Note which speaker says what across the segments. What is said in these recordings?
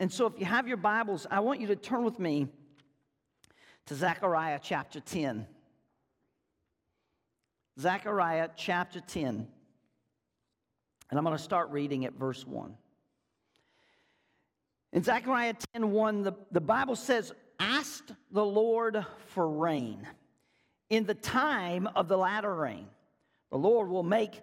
Speaker 1: And so, if you have your Bibles, I want you to turn with me to Zechariah chapter 10. Zechariah chapter 10. And I'm going to start reading at verse 1. In Zechariah 10 1, the, the Bible says, Asked the Lord for rain in the time of the latter rain. The Lord will make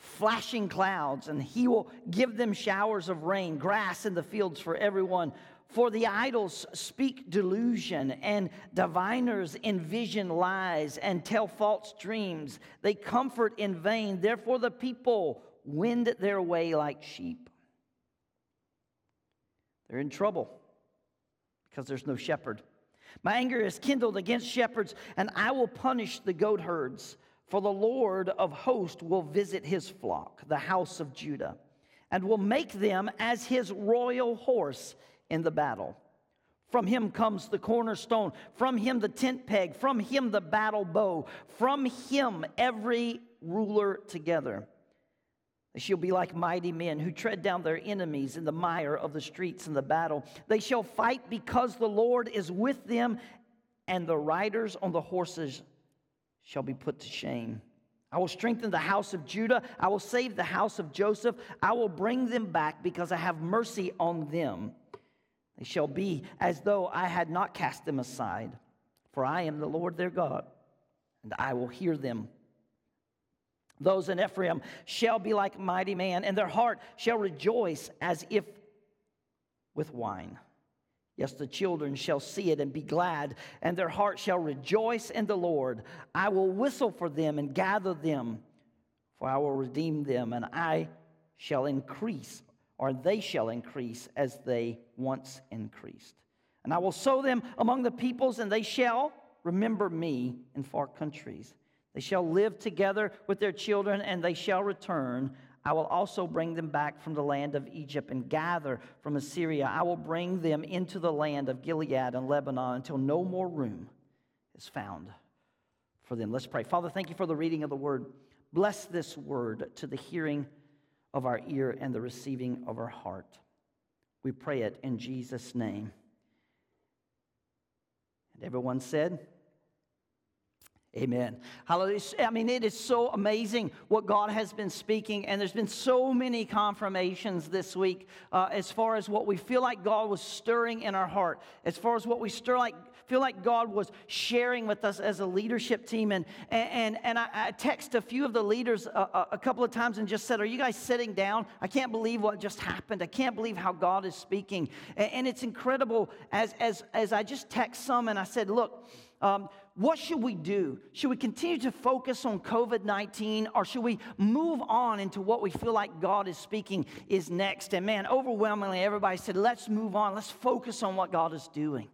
Speaker 1: flashing clouds, and he will give them showers of rain, grass in the fields for everyone. For the idols speak delusion, and diviners envision lies and tell false dreams. They comfort in vain. Therefore, the people wend their way like sheep. They're in trouble because there's no shepherd. My anger is kindled against shepherds, and I will punish the goat herds. For the Lord of hosts will visit his flock, the house of Judah, and will make them as his royal horse in the battle. From him comes the cornerstone, from him the tent peg, from him the battle bow, from him every ruler together. They shall be like mighty men who tread down their enemies in the mire of the streets in the battle. They shall fight because the Lord is with them, and the riders on the horses shall be put to shame. I will strengthen the house of Judah. I will save the house of Joseph. I will bring them back because I have mercy on them. They shall be as though I had not cast them aside, for I am the Lord their God, and I will hear them. Those in Ephraim shall be like mighty man, and their heart shall rejoice as if with wine. Yes, the children shall see it and be glad, and their heart shall rejoice in the Lord. I will whistle for them and gather them, for I will redeem them, and I shall increase, or they shall increase as they once increased. And I will sow them among the peoples, and they shall remember me in far countries. They shall live together with their children, and they shall return. I will also bring them back from the land of Egypt and gather from Assyria. I will bring them into the land of Gilead and Lebanon until no more room is found for them. Let's pray. Father, thank you for the reading of the word. Bless this word to the hearing of our ear and the receiving of our heart. We pray it in Jesus' name. And everyone said, Amen. Hallelujah. I mean, it is so amazing what God has been speaking, and there's been so many confirmations this week uh, as far as what we feel like God was stirring in our heart, as far as what we stir like feel like God was sharing with us as a leadership team. And, and, and I, I text a few of the leaders a, a, couple of times and just said, Are you guys sitting down? I can't believe what just happened. I can't believe how God is speaking. And, and it's incredible as, as, as I just text some and I said, Look, um, what should we do? Should we continue to focus on COVID 19 or should we move on into what we feel like God is speaking is next? And man, overwhelmingly, everybody said, let's move on. Let's focus on what God is doing.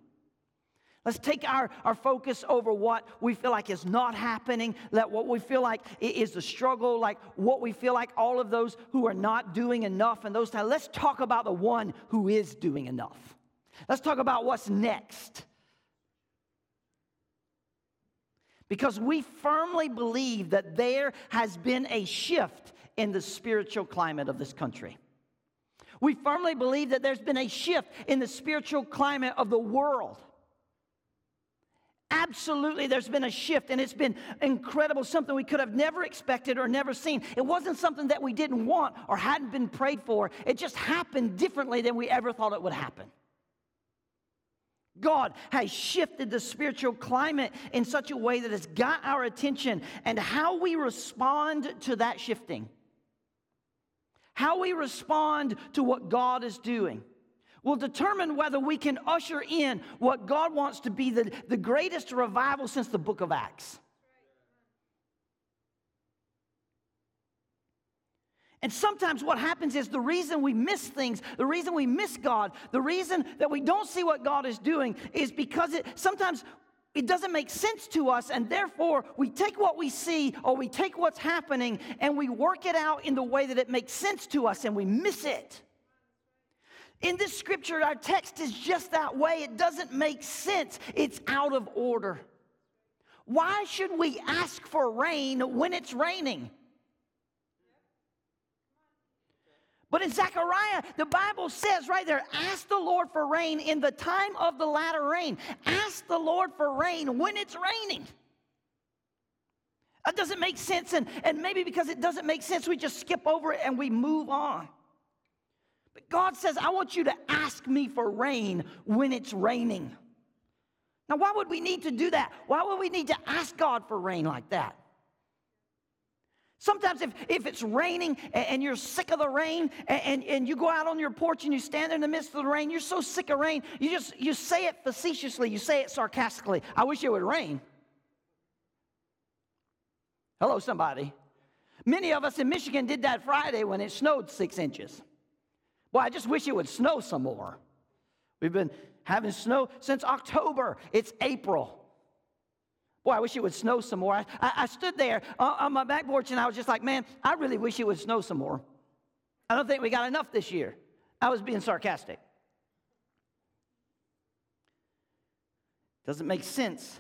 Speaker 1: Let's take our, our focus over what we feel like is not happening, let what we feel like is the struggle, like what we feel like all of those who are not doing enough and those times. Let's talk about the one who is doing enough. Let's talk about what's next. Because we firmly believe that there has been a shift in the spiritual climate of this country. We firmly believe that there's been a shift in the spiritual climate of the world. Absolutely, there's been a shift, and it's been incredible, something we could have never expected or never seen. It wasn't something that we didn't want or hadn't been prayed for, it just happened differently than we ever thought it would happen. God has shifted the spiritual climate in such a way that it's got our attention, and how we respond to that shifting, how we respond to what God is doing, will determine whether we can usher in what God wants to be the, the greatest revival since the book of Acts. And sometimes what happens is the reason we miss things, the reason we miss God, the reason that we don't see what God is doing is because it sometimes it doesn't make sense to us, and therefore we take what we see or we take what's happening and we work it out in the way that it makes sense to us and we miss it. In this scripture, our text is just that way. It doesn't make sense, it's out of order. Why should we ask for rain when it's raining? But in Zechariah, the Bible says right there, ask the Lord for rain in the time of the latter rain. Ask the Lord for rain when it's raining. That doesn't make sense, and, and maybe because it doesn't make sense, we just skip over it and we move on. But God says, I want you to ask me for rain when it's raining. Now, why would we need to do that? Why would we need to ask God for rain like that? Sometimes, if, if it's raining and, you're sick of the rain and, and, you go out on your porch and you stand there in the midst of the rain, you're so sick of rain, you just you say it facetiously, you say it sarcastically. I wish it would rain. Hello, somebody. Many of us in Michigan did that Friday when it snowed six inches. Boy, I just wish it would snow some more. We've been having snow since October. It's April. Boy, I wish it would snow some more. I, I, I stood there on my back porch and I was just like, man, I really wish it would snow some more. I don't think we got enough this year. I was being sarcastic. Doesn't make sense.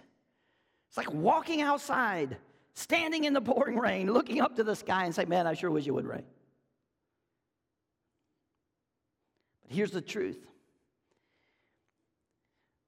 Speaker 1: It's like walking outside, standing in the pouring rain, looking up to the sky and say, man, I sure wish it would rain. But here's the truth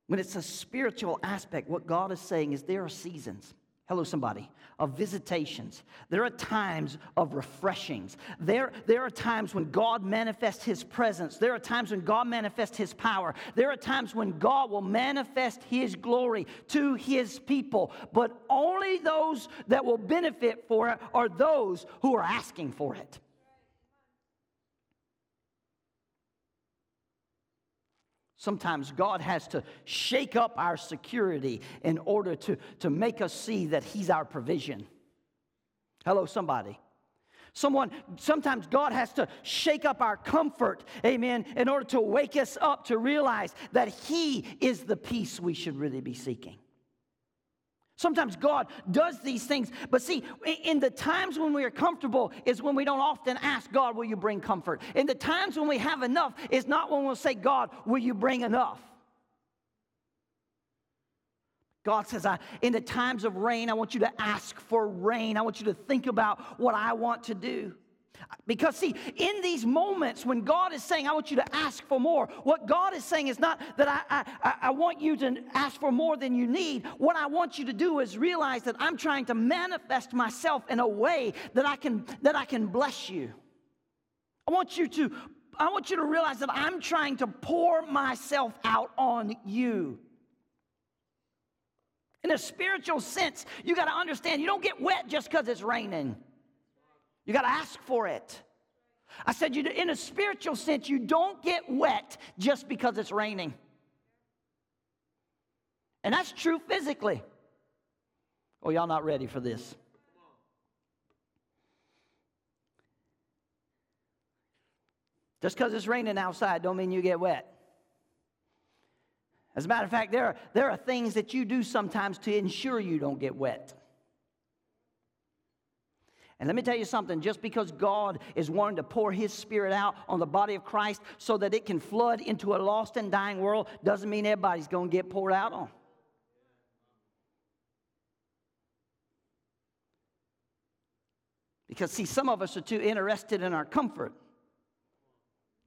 Speaker 1: when it's a spiritual aspect, what God is saying is there are seasons. Hello, somebody, of visitations. There are times of refreshings. There, there are times when God manifests His presence. There are times when God manifests His power. There are times when God will manifest His glory to His people. But only those that will benefit for it are those who are asking for it. Sometimes God has to shake up our security in order to, to make us see that He's our provision. Hello, somebody. Someone, sometimes God has to shake up our comfort, amen, in order to wake us up to realize that He is the peace we should really be seeking. Sometimes God does these things, but see, in the times when we are comfortable is when we don't often ask God, Will you bring comfort? In the times when we have enough is not when we'll say, God, will you bring enough? God says, I, in the times of rain, I want you to ask for rain. I want you to think about what I want to do. Because, see, in these moments when God is saying, I want you to ask for more, what God is saying is not that I, I, I want you to ask for more than you need. What I want you to do is realize that I'm trying to manifest myself in a way that I can, that I can bless you. I want you to I want you to realize that I'm trying to pour myself out on you. In a spiritual sense, you got to understand you don't get wet just because it's raining. You got to ask for it. I said, you, in a spiritual sense, you don't get wet just because it's raining. And that's true physically. Oh, y'all not ready for this. Just because it's raining outside don't mean you get wet. As a matter of fact, there are, there are things that you do sometimes to ensure you don't get wet. And let me tell you something just because God is wanting to pour His Spirit out on the body of Christ so that it can flood into a lost and dying world doesn't mean everybody's going to get poured out on. Because, see, some of us are too interested in our comfort.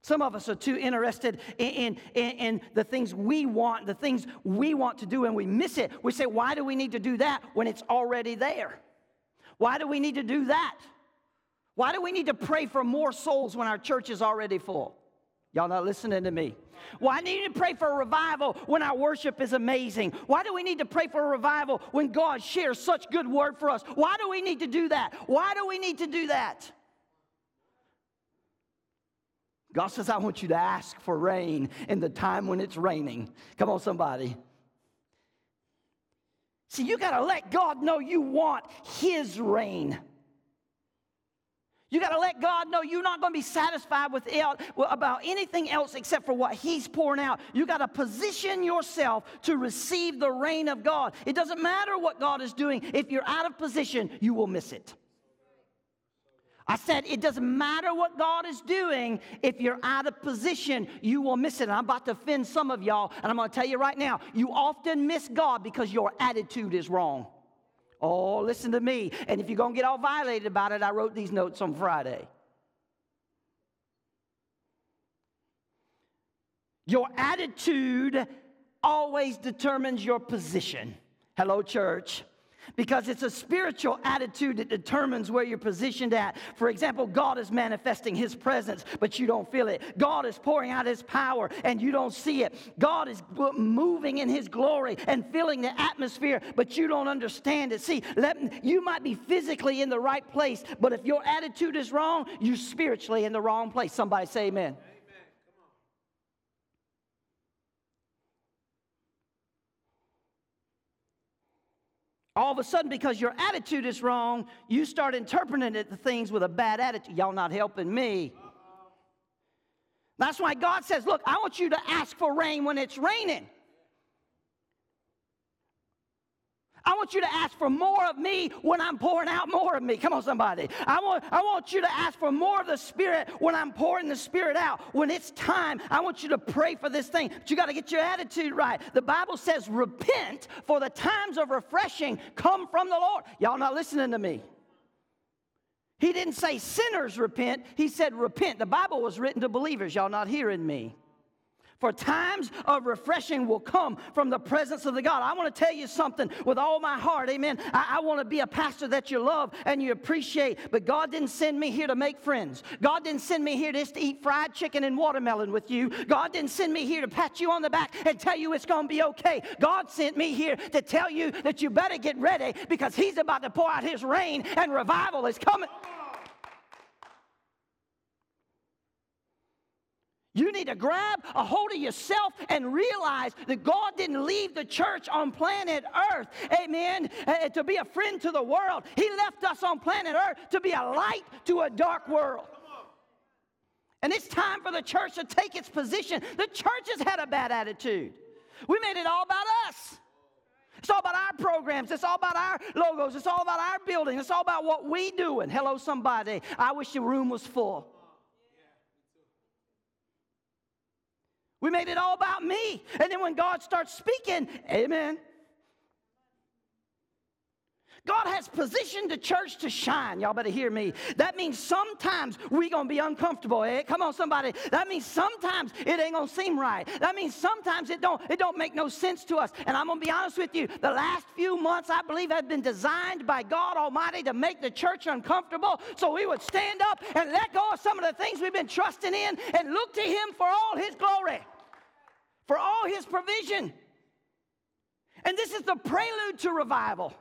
Speaker 1: Some of us are too interested in, in, in, the things we want, the things we want to do, and we miss it. We say, why do we need to do that when it's already there? Why do we need to do that? Why do we need to pray for more souls when our church is already full? Y'all not listening to me. Why do we need to pray for a revival when our worship is amazing? Why do we need to pray for a revival when God shares such good word for us? Why do we need to do that? Why do we need to do that? God says, I want you to ask for rain in the time when it's raining. Come on, somebody. See, you got to let God know you want His reign. You got to let God know you're not going to be satisfied with it, about anything else except for what He's pouring out. You got to position yourself to receive the reign of God. It doesn't matter what God is doing. If you're out of position, you will miss it. I said, it doesn't matter what God is doing. If you're out of position, you will miss it. And I'm about to offend some of y'all, and I'm going to tell you right now you often miss God because your attitude is wrong. Oh, listen to me. And if you're going to get all violated about it, I wrote these notes on Friday. Your attitude always determines your position. Hello, church because it's a spiritual attitude that determines where you're positioned at. For example, God is manifesting His presence, but you don't feel it. God is pouring out His power, and you don't see it. God is moving in His glory and filling the atmosphere, but you don't understand it. See, let, you might be physically in the right place, but if your attitude is wrong, you're spiritually in the wrong place. Somebody say amen. All of a sudden, because your attitude is wrong, you start interpreting it, the things with a bad attitude. Y'all not helping me. That's why God says, Look, I want you to ask for rain when it's raining. I want you to ask for more of me when I'm pouring out more of me. Come on, somebody. I want, I want you to ask for more of the Spirit when I'm pouring the Spirit out. When it's time, I want you to pray for this thing. But you got to get your attitude right. The Bible says, repent, for the times of refreshing come from the Lord. Y'all not listening to me. He didn't say sinners repent, he said repent. The Bible was written to believers. Y'all not hearing me. For times of refreshing will come from the presence of the God. I want to tell you something with all my heart, amen. I, I want to be a pastor that you love and you appreciate, but God didn't send me here to make friends. God didn't send me here just to eat fried chicken and watermelon with you. God didn't send me here to pat you on the back and tell you it's going to be okay. God sent me here to tell you that you better get ready because He's about to pour out His rain and revival is coming. You need to grab a hold of yourself and realize that God didn't leave the church on planet Earth, amen, uh, to be a friend to the world. He left us on planet Earth to be a light to a dark world. And it's time for the church to take its position. The church has had a bad attitude. We made it all about us. It's all about our programs. It's all about our logos. It's all about our building. It's all about what we do. And hello, somebody. I wish the room was full. We made it all about me. And then when God starts speaking, amen. God has positioned the church to shine. Y'all better hear me. That means sometimes we're going to be uncomfortable. Eh? Come on, somebody. That means sometimes it ain't going to seem right. That means sometimes it don't, it don't make no sense to us. And I'm going to be honest with you. The last few months, I believe, have been designed by God Almighty to make the church uncomfortable so we would stand up and let go of some of the things we've been trusting in and look to Him for all His glory for all his provision. And this is the prelude to revival.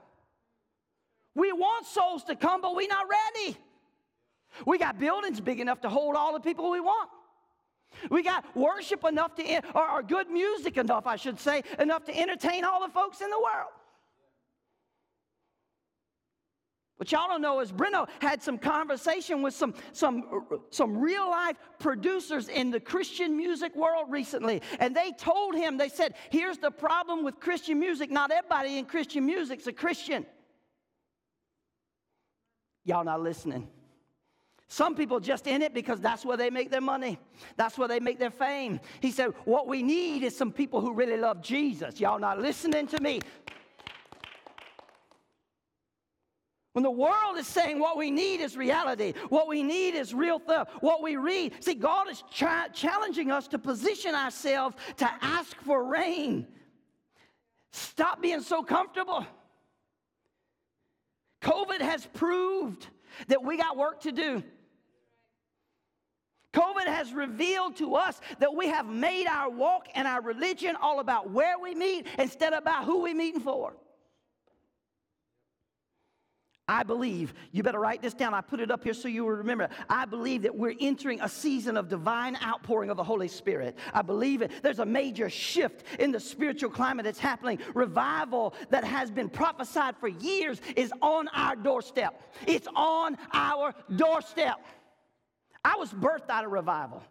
Speaker 1: We want souls to come, but we're not ready. We got buildings big enough to hold all the people we want. We got worship enough to, or, or good music enough, I should say, enough to entertain all the folks in the world. What y'all don't know is Breno had some conversation with some, some, some real life producers in the Christian music world recently. And they told him, they said, here's the problem with Christian music. Not everybody in Christian music's a Christian. Y'all not listening. Some people just in it because that's where they make their money. That's where they make their fame. He said, What we need is some people who really love Jesus. Y'all not listening to me. When the world is saying what we need is reality, what we need is real stuff, what we read. See, God is challenging us to position ourselves to ask for rain. Stop being so comfortable. COVID has proved that we got work to do. COVID has revealed to us that we have made our walk and our religion all about where we meet instead of about who we're meeting for. I believe, you better write this down. I put it up here so you will remember. I believe that we're entering a season of divine outpouring of the Holy Spirit. I believe it. There's a major shift in the spiritual climate that's happening. Revival that has been prophesied for years is on our doorstep. It's on our doorstep. I was birthed out of revival,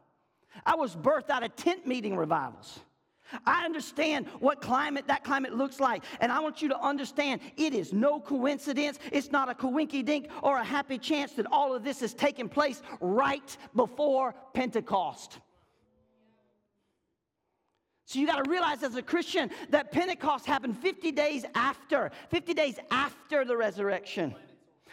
Speaker 1: I was birthed out of tent meeting revivals. I understand what climate that climate looks like. And I want you to understand it is no coincidence. It's not a coinky dink or a happy chance that all of this is taking place right before Pentecost. So you got to realize as a Christian that Pentecost happened 50 days after, 50 days after the resurrection.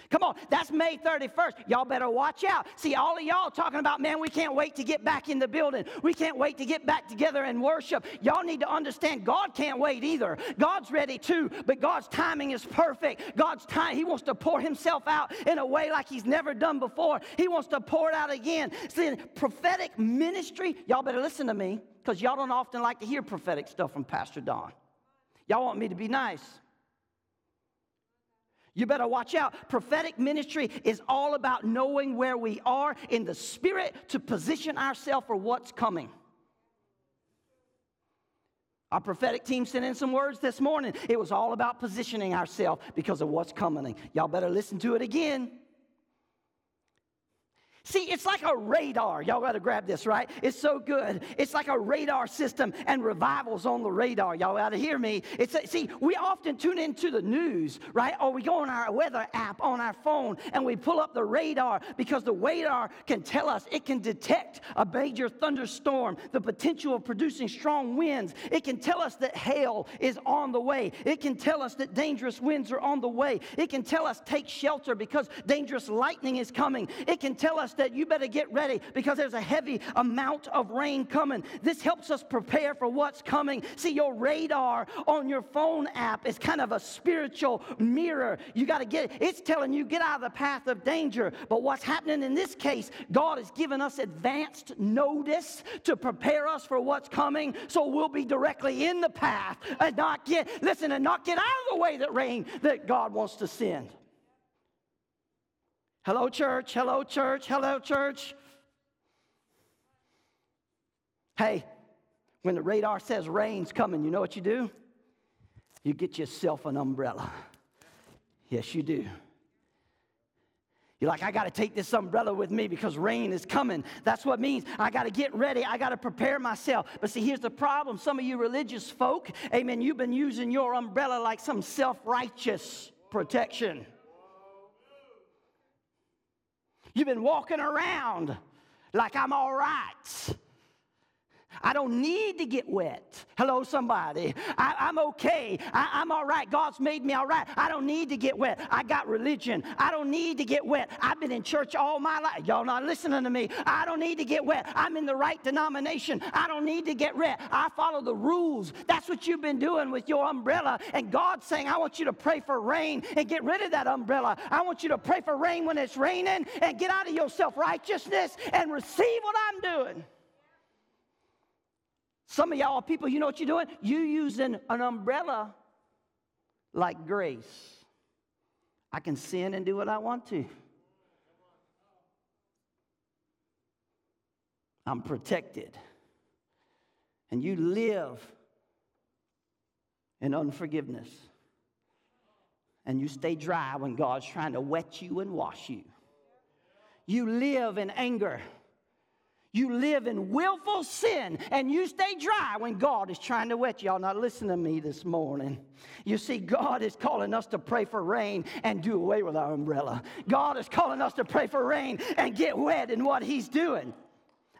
Speaker 1: Come on, that's May 31st. Y'all better watch out. See, all of y'all talking about, man, we can't wait to get back in the building. We can't wait to get back together and worship. Y'all need to understand God can't wait either. God's ready too, but God's timing is perfect. God's time, He wants to pour Himself out in a way like He's never done before. He wants to pour it out again. See, prophetic ministry, y'all better listen to me because y'all don't often like to hear prophetic stuff from Pastor Don. Y'all want me to be nice. You better watch out. Prophetic ministry is all about knowing where we are in the spirit to position ourselves for what's coming. Our prophetic team sent in some words this morning. It was all about positioning ourselves because of what's coming. Y'all better listen to it again. See, it's like a radar. Y'all got to grab this, right? It's so good. It's like a radar system, and revivals on the radar. Y'all got to hear me. It's see, we often tune into the news, right? Or we go on our weather app on our phone and we pull up the radar because the radar can tell us it can detect a major thunderstorm, the potential of producing strong winds. It can tell us that hail is on the way. It can tell us that dangerous winds are on the way. It can tell us take shelter because dangerous lightning is coming. It can tell us that you better get ready because there's a heavy amount of rain coming. This helps us prepare for what's coming. See, your radar on your phone app is kind of a spiritual mirror. You got to get it. It's telling you get out of the path of danger. But what's happening in this case, God has given us advanced notice to prepare us for what's coming so we'll be directly in the path and not get, listen, and not get out of the way that rain that God wants to send. Hello, church. Hello, church. Hello, church. Hey, when the radar says rain's coming, you know what you do? You get yourself an umbrella. Yes, you do. You're like, I got to take this umbrella with me because rain is coming. That's what means I got to get ready. I got to prepare myself. But see, here's the problem. Some of you religious folk, amen, you've been using your umbrella like some self righteous protection. You've been walking around like I'm all right. I don't need to get wet. Hello, somebody. I, am okay. I, am all right. God's made me all right. I don't need to get wet. I got religion. I don't need to get wet. I've been in church all my life. Y'all not listening to me. I don't need to get wet. I'm in the right denomination. I don't need to get wet. I follow the rules. That's what you've been doing with your umbrella. And God's saying, I want you to pray for rain and get rid of that umbrella. I want you to pray for rain when it's raining and get out of your self righteousness and receive what I'm doing. Some of y'all people, you know what you're doing? You using an umbrella like grace. I can sin and do what I want to. I'm protected. And you live in unforgiveness. And you stay dry when God's trying to wet you and wash you. You live in anger you live in willful sin and you stay dry when God is trying to wet you. Y'all not listen to me this morning. You see, God is calling us to pray for rain and do away with our umbrella. God is calling us to pray for rain and get wet in what He's doing.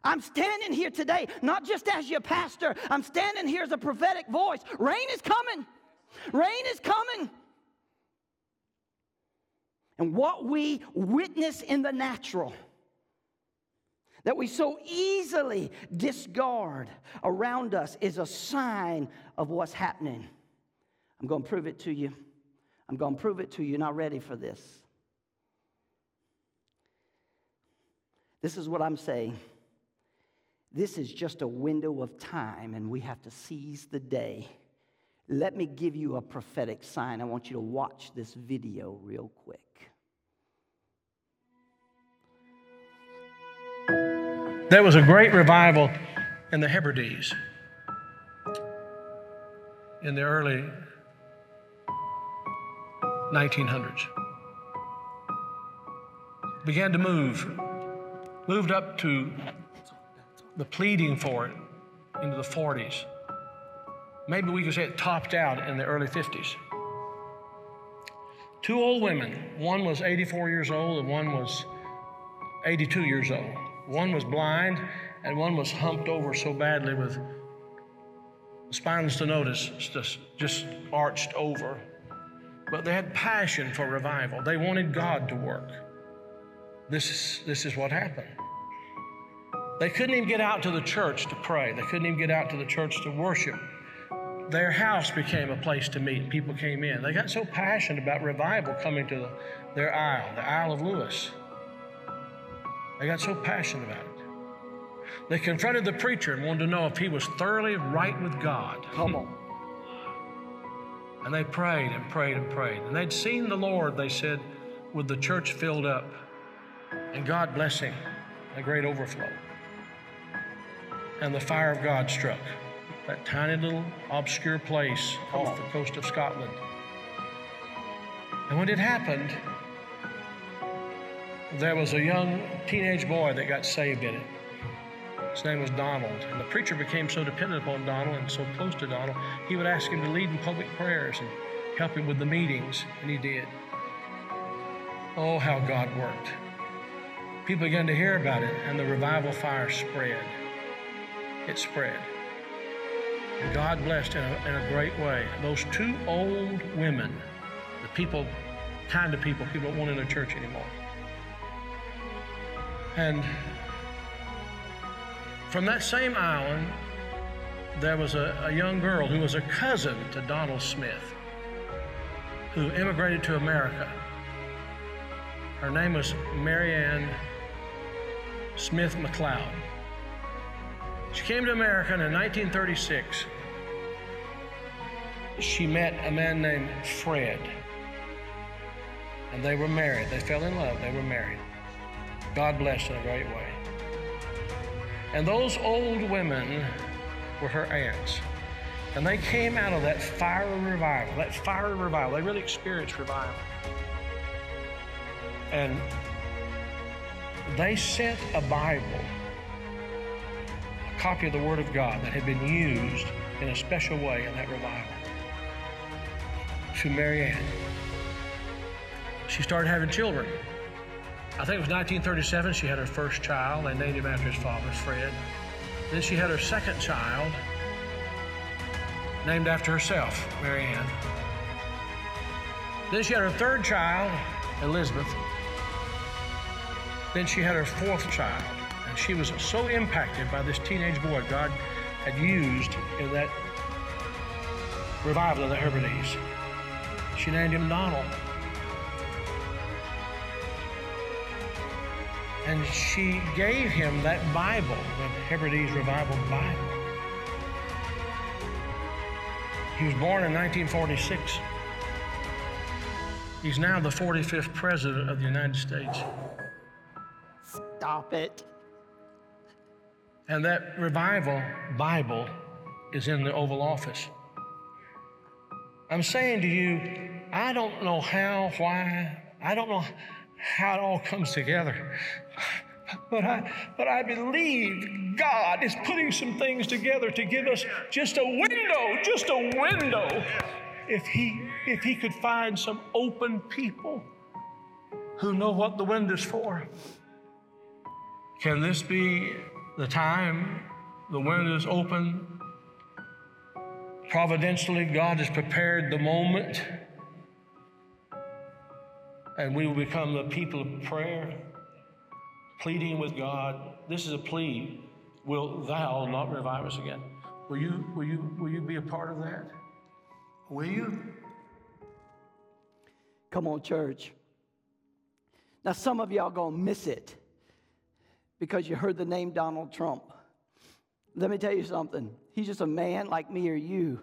Speaker 1: I'm standing here today, not just as your pastor, I'm standing here as a prophetic voice. Rain is coming. Rain is coming. And what we witness in the natural that we so easily discard around us is a sign of what's happening. I'm going to prove it to you. I'm going to prove it to you. You're not ready for this. This is what I'm saying. This is just a window of time, and we have to seize the day. Let me give you a prophetic sign. I want you to watch this video real quick.
Speaker 2: There was a great revival in the Hebrides in the early 1900s. Began to move, moved up to the pleading for it into the 40s. Maybe we could say it topped out in the early 50s. Two old women, one was 84 years old and one was 82 years old. One was blind, and one was humped over so badly with spinal stenosis, just, just arched over. but they had passion for revival. They wanted God to work. This is, this is what happened. They couldn't even get out to the church to pray, they couldn't even get out to the church to worship. Their house became a place to meet. People came in. They got so passionate about revival coming to the, their Isle, the Isle of Lewis. They got so passionate about it. They confronted the preacher and wanted to know if he was thoroughly right with God.
Speaker 1: Come on.
Speaker 2: And they prayed and prayed and prayed. And they'd seen the Lord, they said, with the church filled up and God blessing, a great overflow. And the fire of God struck that tiny little obscure place off the coast of Scotland. And when it happened, there was a young teenage boy that got saved in it. His name was Donald. And the preacher became so dependent upon Donald and so close to Donald, he would ask him to lead in public prayers and help him with the meetings, and he did. Oh, how God worked. People began to hear about it, and the revival fire spread. It spread. And God blessed in a, in a great way. Those two old women, the people, kind of people people don't want in a church anymore. And from that same island, there was a, a young girl who was a cousin to Donald Smith who immigrated to America. Her name was Marianne Smith McLeod. She came to America in 1936. She met a man named Fred. And they were married. They fell in love. They were married. God blessed in a great way. And those old women were her aunts. And they came out of that fiery revival, that fiery revival. They really experienced revival. And they sent a Bible, a copy of the Word of God that had been used in a special way in that revival, to Marianne. She started having children. I think it was 1937 she had her first child. They named him after his father, Fred. Then she had her second child, named after herself, Marianne. Then she had her third child, Elizabeth. Then she had her fourth child, and she was so impacted by this teenage boy God had used in that revival of the Hebrides. She named him Donald. And she gave him that Bible, the Hebrides Revival Bible. He was born in 1946. He's now the 45th President of the United States.
Speaker 1: Stop it.
Speaker 2: And that revival Bible is in the Oval Office. I'm saying to you, I don't know how, why, I don't know how it all comes together. But I, but I believe God is putting some things together to give us just a window, just a window. If he, if he could find some open people who know what the wind is for. Can this be the time the wind is open? Providentially, God has prepared the moment, and we will become the people of prayer, pleading with God. This is a plea. Will thou not revive us again? Will you, will you, will you be a part of that? Will you?
Speaker 1: Come on, church. Now, some of y'all gonna miss it because you heard the name Donald Trump. Let me tell you something. He's just a man like me or you.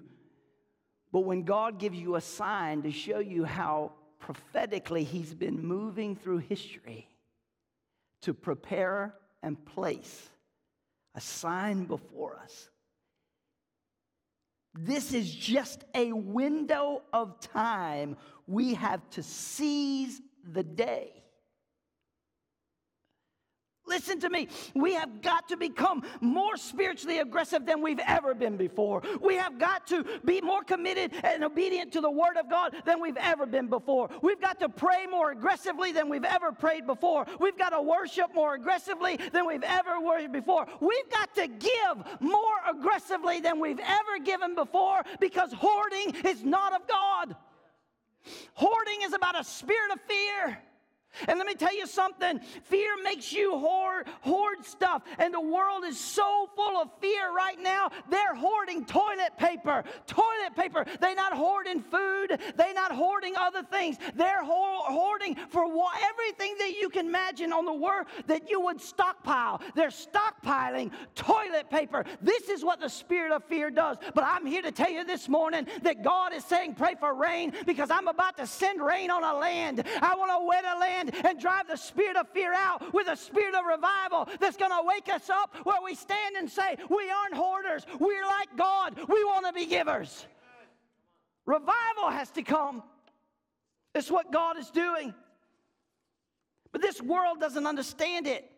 Speaker 1: But when God gives you a sign to show you how prophetically he's been moving through history to prepare and place a sign before us. This is just a window of time. We have to seize the day. Listen to me. We have got to become more spiritually aggressive than we've ever been before. We have got to be more committed and obedient to the Word of God than we've ever been before. We've got to pray more aggressively than we've ever prayed before. We've got to worship more aggressively than we've ever worshiped before. We've got to give more aggressively than we've ever given before because hoarding is not of God. Hoarding is about a spirit of fear. And let me tell you something fear makes you hoard, hoard stuff. And the world is so full of fear right now. They're hoarding toilet paper. Toilet paper. They're not hoarding food. They're not hoarding other things. They're hoarding for everything that you can imagine on the world that you would stockpile. They're stockpiling toilet paper. This is what the spirit of fear does. But I'm here to tell you this morning that God is saying, pray for rain because I'm about to send rain on a land. I want to wet a land and drive the spirit of fear out with a spirit of revival that's going to wake us up where we stand and say, We aren't hoarders. We're like God. We want to be givers. Revival has to come. It's what God is doing. But this world doesn't understand it.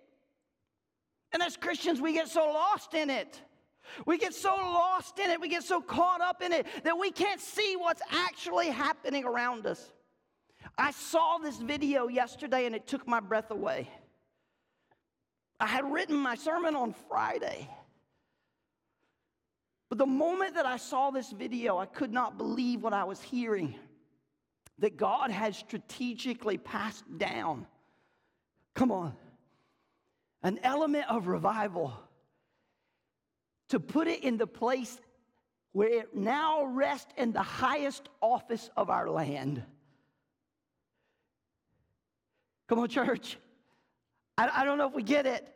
Speaker 1: And as Christians, we get so lost in it. We get so lost in it, we get so caught up in it that we can't see what's actually happening around us. I saw this video yesterday and it took my breath away. I had written my sermon on Friday. But the moment that I saw this video, I could not believe what I was hearing. That God had strategically passed down, come on, an element of revival to put it in the place where it now rests in the highest office of our land. Come on, church. I, I don't know if we get it.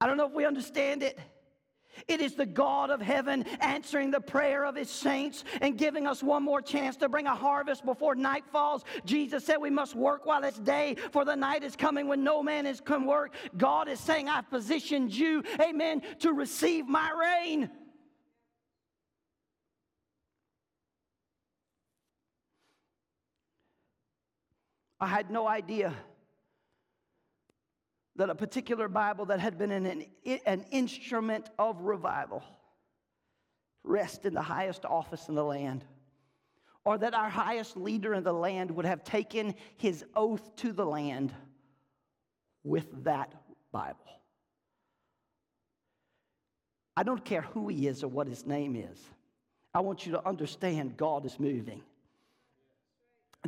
Speaker 1: I don't know if we understand it. It is the God of heaven answering the prayer of his saints and giving us one more chance to bring a harvest before night falls. Jesus said we must work while it's day, for the night is coming when no man is can work. God is saying, I've positioned you, amen, to receive my rain. I had no idea that a particular Bible that had been an, an instrument of revival rest in the highest office in the land, or that our highest leader in the land would have taken his oath to the land with that Bible. I don't care who he is or what his name is. I want you to understand God is moving.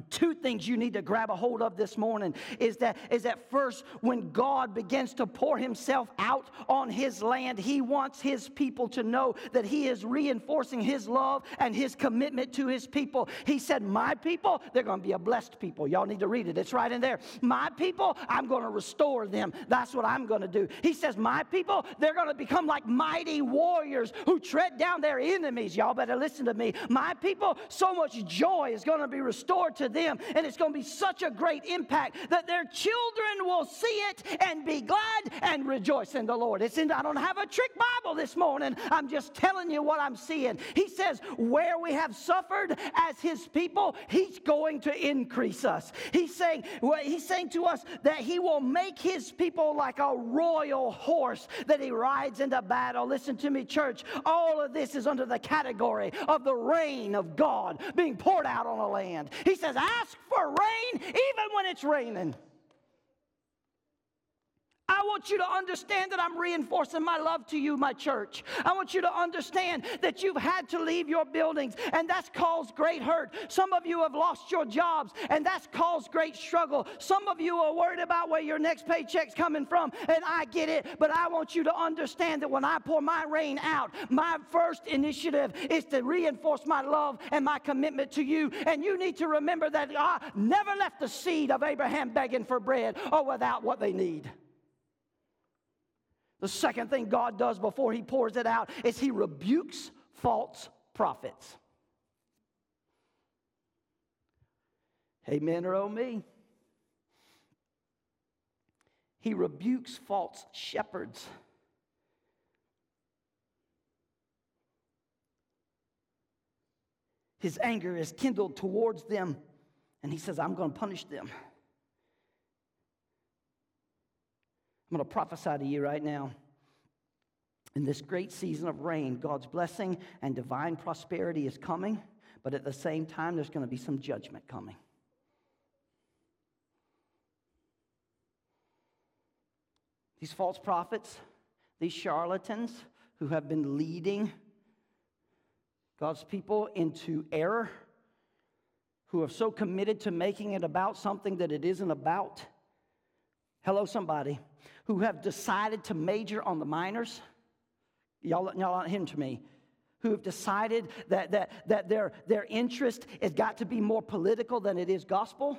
Speaker 1: Two things you need to grab a hold of this morning is that is that first when God begins to pour himself out on his land he wants his people to know that he is reinforcing his love and his commitment to his people. He said my people they're going to be a blessed people. Y'all need to read it. It's right in there. My people I'm going to restore them. That's what I'm going to do. He says my people they're going to become like mighty warriors who tread down their enemies. Y'all better listen to me. My people so much joy is going to be restored to them. And it's going to be such a great impact that their children will see it and be glad and rejoice in the Lord. It's in, I don't have a trick Bible this morning. I'm just telling you what I'm seeing. He says, where we have suffered as his people, he's going to increase us. He's saying, well, he's saying to us that he will make his people like a royal horse that he rides into battle. Listen to me, church. All of this is under the category of the reign of God being poured out on a land. He says, says, ask for rain even when it's raining. I want you to understand that I'm reinforcing my love to you, my church. I want you to understand that you've had to leave your buildings, and that's caused great hurt. Some of you have lost your jobs, and that's caused great struggle. Some of you are worried about where your next paycheck's coming from, and I get it, but I want you to understand that when I pour my rain out, my first initiative is to reinforce my love and my commitment to you. And you need to remember that I never left the seed of Abraham begging for bread or without what they need. The second thing God does before he pours it out is he rebukes false prophets. Amen or oh me. He rebukes false shepherds. His anger is kindled towards them, and he says, I'm going to punish them. I'm going to prophesy to you right now. In this great season of rain, God's blessing and divine prosperity is coming, but at the same time, there's going to be some judgment coming. These false prophets, these charlatans who have been leading God's people into error, who have so committed to making it about something that it isn't about. Hello, somebody. Who have decided to major on the minors. Y'all, y'all not him to me. Who have decided that, that, that their, their interest has got to be more political than it is gospel.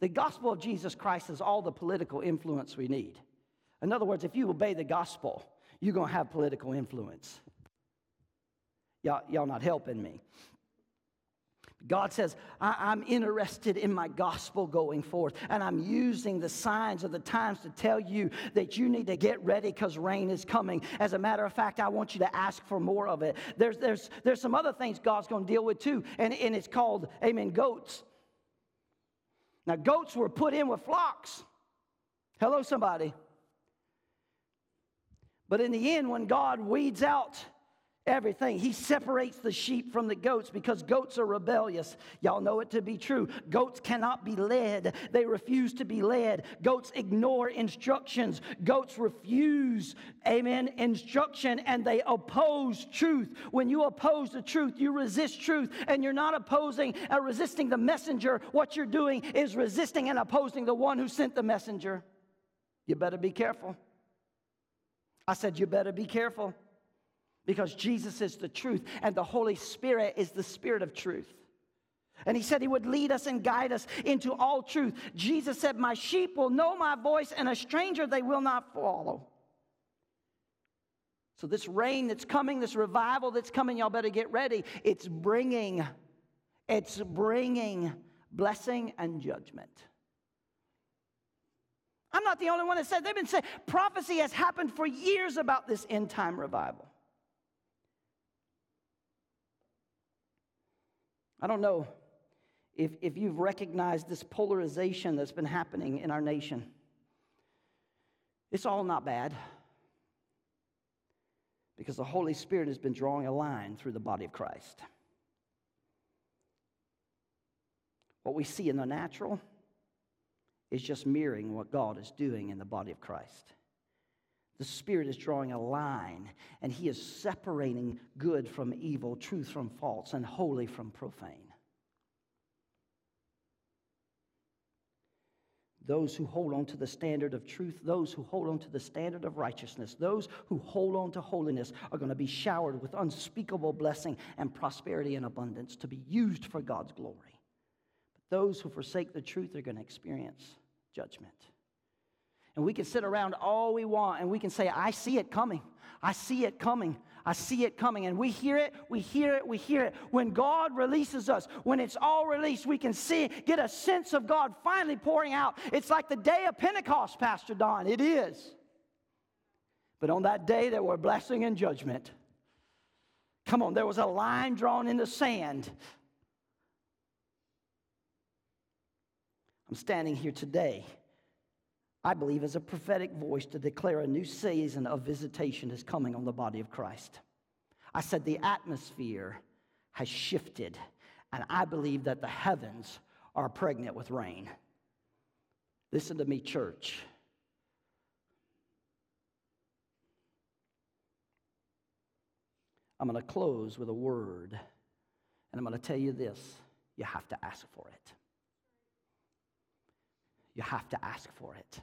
Speaker 1: The gospel of Jesus Christ is all the political influence we need. In other words, if you obey the gospel, you're going to have political influence. Y'all, y'all not helping me. God says, I, am interested in my gospel going forth, and I'm using the signs of the times to tell you that you need to get ready because rain is coming. As a matter of fact, I want you to ask for more of it. There's, there's, there's some other things God's going to deal with too, and, and it's called, amen, goats. Now, goats were put in with flocks. Hello, somebody. But in the end, when God weeds out everything. He separates the sheep from the goats because goats are rebellious. Y'all know it to be true. Goats cannot be led, they refuse to be led. Goats ignore instructions. Goats refuse, amen, instruction and they oppose truth. When you oppose the truth, you resist truth and you're not opposing or uh, resisting the messenger. What you're doing is resisting and opposing the one who sent the messenger. You better be careful. I said, You better be careful because Jesus is the truth and the Holy Spirit is the Spirit of truth. And he said he would lead us and guide us into all truth. Jesus said, My sheep will know my voice, and a stranger they will not follow. So, this rain that's coming, this revival that's coming, y'all better get ready. It's bringing, it's bringing blessing and judgment. I'm not the only one that said, they've been saying prophecy has happened for years about this end time revival. I don't know if, if you've recognized this polarization that's been happening in our nation. It's all not bad because the Holy Spirit has been drawing a line through the body of Christ. What we see in the natural is just mirroring what God is doing in the body of Christ. The Spirit is drawing a line, and He is separating good from evil, truth from false, and holy from profane. Those who hold on to the standard of truth, those who hold on to the standard of righteousness, those who hold on to holiness are going to be showered with unspeakable blessing and prosperity and abundance to be used for God's glory. But those who forsake the truth are going to experience judgment. And we can sit around all we want and we can say, I see it coming. I see it coming. I see it coming. And we hear it, we hear it, we hear it. When God releases us, when it's all released, we can see, get a sense of God finally pouring out. It's like the day of Pentecost, Pastor Don. It is. But on that day, there were blessing and judgment. Come on, there was a line drawn in the sand. I'm standing here today I believe, as a prophetic voice to declare a new season of visitation is coming on the body of Christ. I said the atmosphere has shifted, and I believe that the heavens are pregnant with rain. Listen to me, church. I'm going to close with a word, and I'm going to tell you this you have to ask for it. You have to ask for it.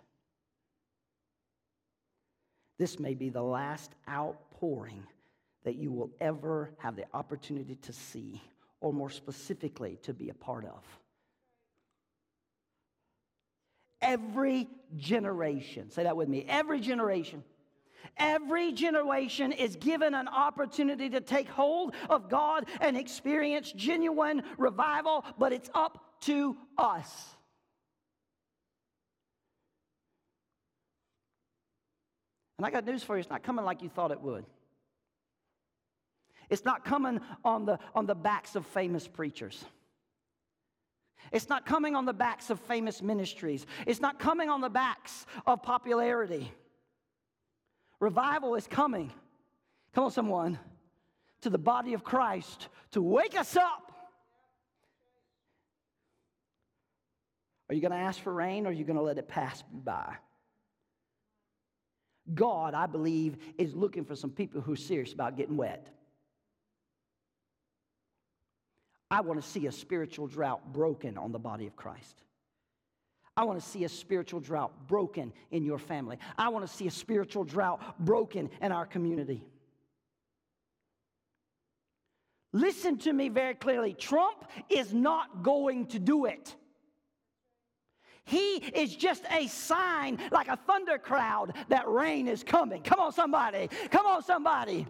Speaker 1: This may be the last outpouring that you will ever have the opportunity to see, or more specifically, to be a part of. Every generation, say that with me, every generation. Every generation is given an opportunity to take hold of God and experience genuine revival, but it's up to us. And I got news for you it's not coming like you thought it would. It's not coming on the, on the backs of famous preachers. It's not coming on the backs of famous ministries. It's not coming on the backs of popularity. Revival is coming. Come on, someone, to the body of Christ to wake us up. Are you going to ask for rain or are you going to let it pass by? God, I believe, is looking for some people who are serious about getting wet. I want to see a spiritual drought broken on the body of Christ. I want to see a spiritual drought broken in your family. I want to see a spiritual drought broken in our community. Listen to me very clearly. Trump is not going to do it. He is just a sign, like a thunder cloud, that rain is coming. Come on, somebody. Come on, somebody.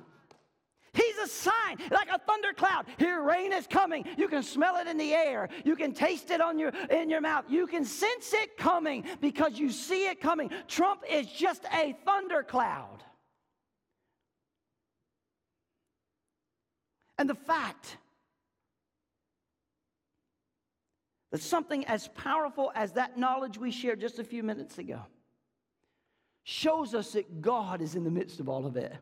Speaker 1: He's a sign, like a thundercloud. Here, rain is coming. You can smell it in the air. You can taste it on your in your mouth. You can sense it coming because you see it coming. Trump is just a thundercloud. And the fact something as powerful as that knowledge we shared just a few minutes ago shows us that God is in the midst of all of it.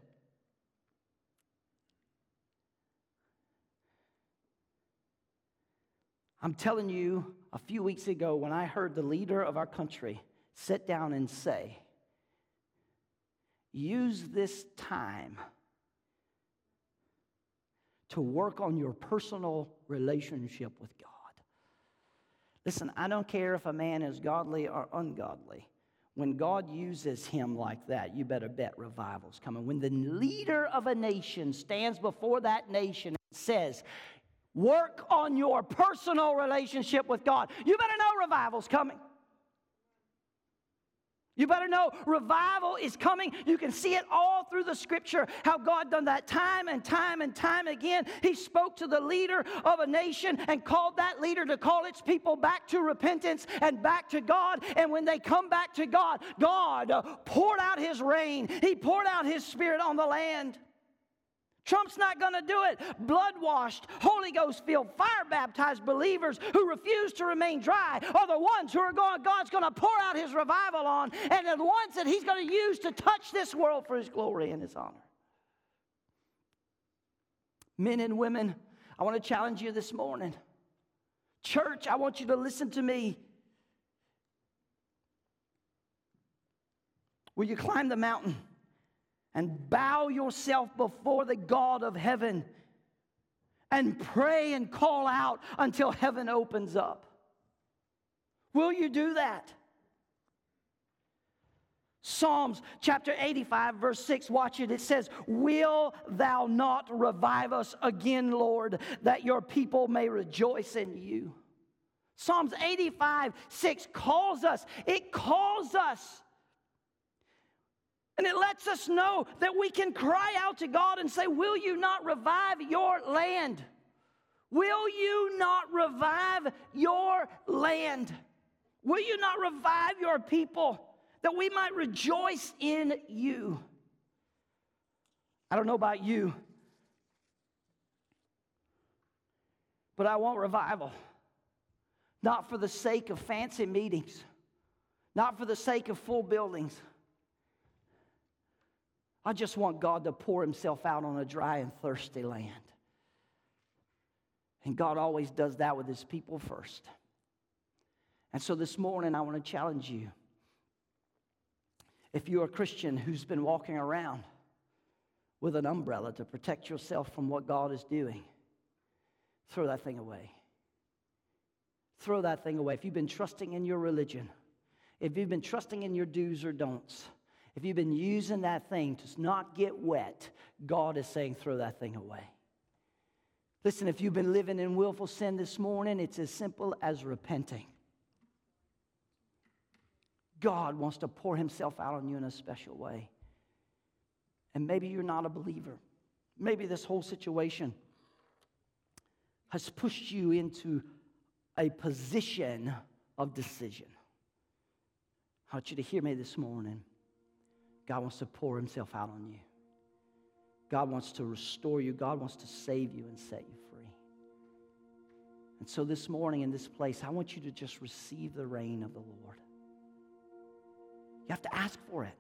Speaker 1: I'm telling you, a few weeks ago, when I heard the leader of our country sit down and say, use this time to work on your personal relationship with God. Listen, I don't care if a man is godly or ungodly. When God uses him like that, you better bet revival's coming. When the leader of a nation stands before that nation and says, Work on your personal relationship with God. You better know revival's coming. You better know revival is coming. You can see it all through the scripture how God done that time and time and time again. He spoke to the leader of a nation and called that leader to call its people back to repentance and back to God. And when they come back to God, God poured out his rain. He poured out his spirit on the land. Trump's not going to do it. Blood washed, Holy Ghost filled, fire baptized believers who refuse to remain dry are the ones who are going, God's going to pour out his revival on, and the ones that he's going to use to touch this world for his glory and his honor. Men and women, I want to challenge you this morning. Church, I want you to listen to me. Will you climb the mountain? And bow yourself before the God of heaven and pray and call out until heaven opens up. Will you do that? Psalms chapter 85, verse 6, watch it. It says, Will thou not revive us again, Lord, that your people may rejoice in you? Psalms 85, 6 calls us, it calls us and it lets us know that we can cry out to God and say, Will you not revive your land? Will you not revive your land? Will you not revive your people that we might rejoice in you? I don't know about you, but I want revival. Not for the sake of fancy meetings, not for the sake of full buildings I just want God to pour Himself out on a dry and thirsty land. And God always does that with His people first. And so this morning, I want to challenge you. If you're a Christian who's been walking around with an umbrella to protect yourself from what God is doing, throw that thing away. Throw that thing away. If you've been trusting in your religion, if you've been trusting in your do's or don'ts, if you've been using that thing to not get wet, God is saying, throw that thing away. Listen, if you've been living in willful sin this morning, it's as simple as repenting. God wants to pour Himself out on you in a special way. And maybe you're not a believer. Maybe this whole situation has pushed you into a position of decision. I want you to hear me this morning. God wants to pour himself out on you. God wants to restore you. God wants to save you and set you free. And so this morning in this place, I want you to just receive the rain of the Lord. You have to ask for it.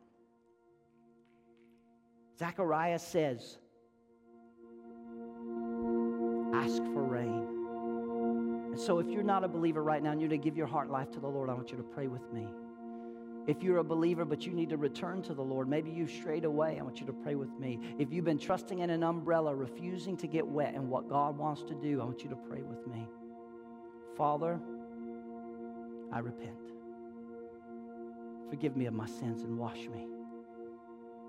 Speaker 1: Zechariah says, ask for rain. And so if you're not a believer right now and you're to give your heart life to the Lord, I want you to pray with me. If you're a believer but you need to return to the Lord, maybe you've strayed away, I want you to pray with me. If you've been trusting in an umbrella, refusing to get wet in what God wants to do, I want you to pray with me. Father, I repent. Forgive me of my sins and wash me.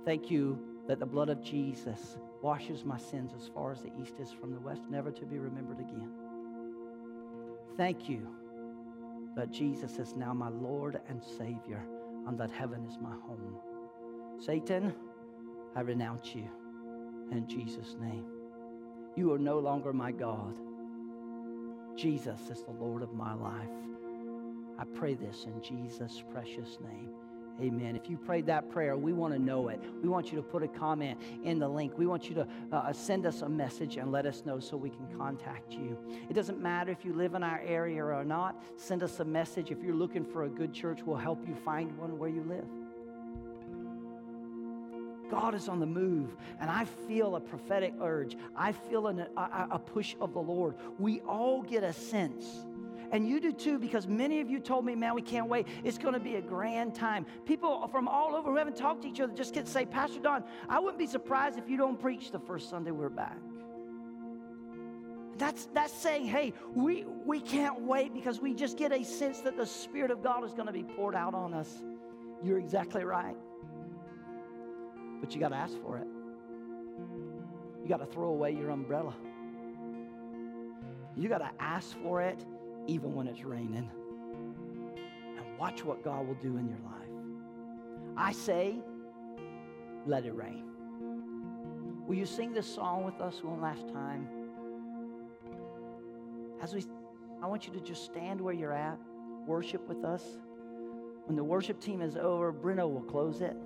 Speaker 1: Thank you that the blood of Jesus washes my sins as far as the east is from the west, never to be remembered again. Thank you that Jesus is now my Lord and Savior and that heaven is my home. Satan, I renounce you in Jesus' name. You are no longer my God. Jesus is the Lord of my life. I pray this in Jesus' precious name. Amen. If you prayed that prayer, we want to know it. We want you to put a comment in the link. We want you to uh, send us a message and let us know so we can contact you. It doesn't matter if you live in our area or not. Send us a message. If you're looking for a good church, we'll help you find one where you live. God is on the move, and I feel a prophetic urge. I feel an, a, a push of the Lord. We all get a sense and you do too, because many of you told me, man, we can't wait. It's going to be a grand time. People from all over who haven't talked to each other just get to say, Pastor Don, I wouldn't be surprised if you don't preach the first Sunday we're back. That's, that's saying, hey, we, we can't wait because we just get a sense that the Spirit of God is going to be poured out on us. You're exactly right. But you got to ask for it. You got to throw away your umbrella. You got to ask for it even when it's raining. And watch what God will do in your life. I say, let it rain. Will you sing this song with us one last time? As we, I want you to just stand where you're at, worship with us. When the worship team is over, Breno will close it.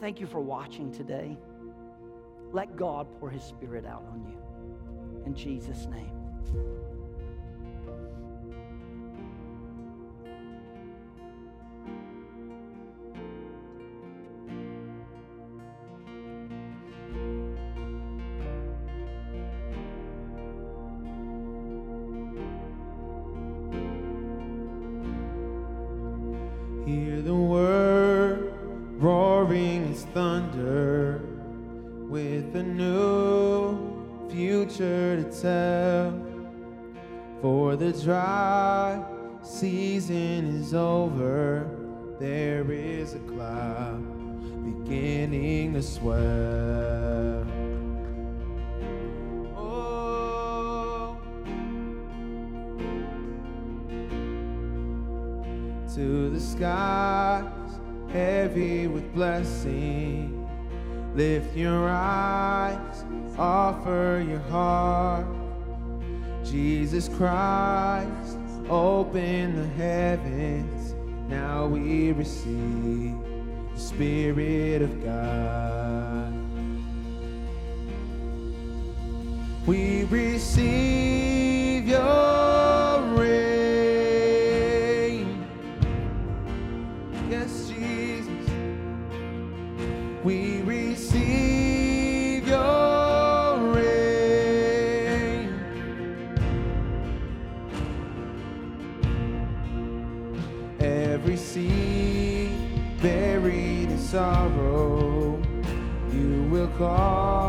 Speaker 1: Thank you for watching today. Let God pour his spirit out on you. In Jesus' name.
Speaker 3: Season is over, there is a cloud beginning to swell. Oh, to the skies, heavy with blessing. Lift your eyes, offer your heart Jesus Christ, open the heavens. Now we receive the Spirit of God. We receive your call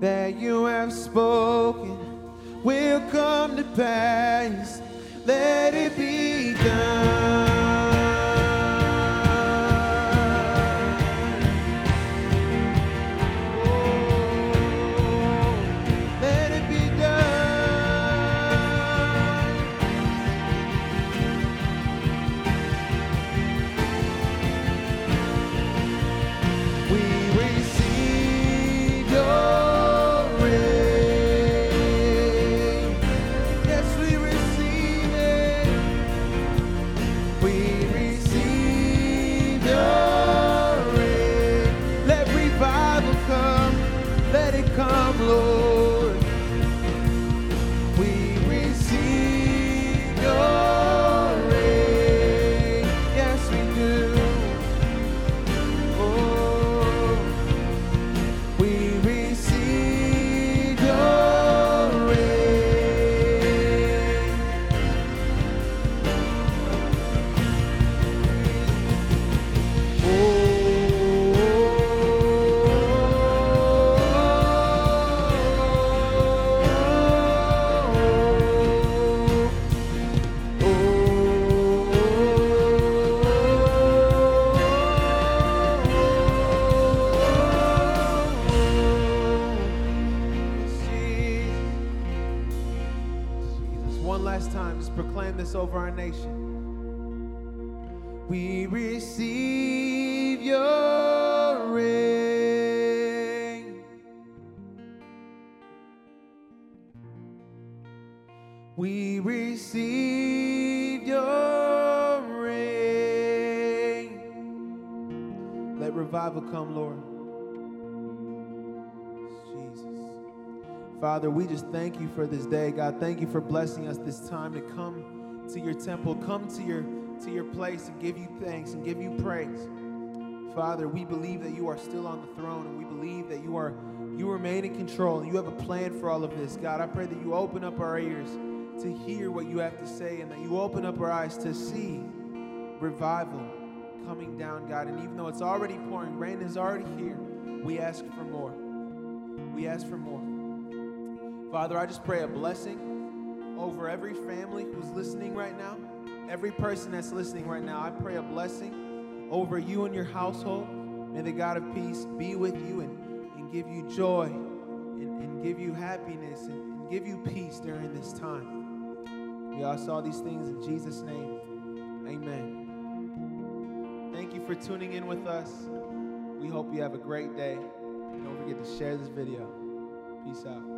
Speaker 3: that you have spoken will come to pass. Let it be done. Come, Lord. Jesus. Father, we just thank you for this day, God. Thank you for blessing us this time to come to your temple, come to your to your place and give you thanks and give you praise. Father, we believe that you are still on the throne and we believe that you are you remain in control and you have a plan for all of this. God, I pray that you open up our ears to hear what you have to say and that you open up our eyes to see revival coming down, God. And even though it's already pouring, rain is already here, we ask for more. We ask for more. Father, I just pray a blessing over every family who's listening right now, every person that's listening right now. I pray a blessing over you and your household. May the God of peace be with you and, and give you joy and, and give you happiness and, and give you peace during this time. We all saw these things in Jesus' name. Amen. Thank you for tuning in with us. We hope you have a great day. Don't forget to share this video. Peace out.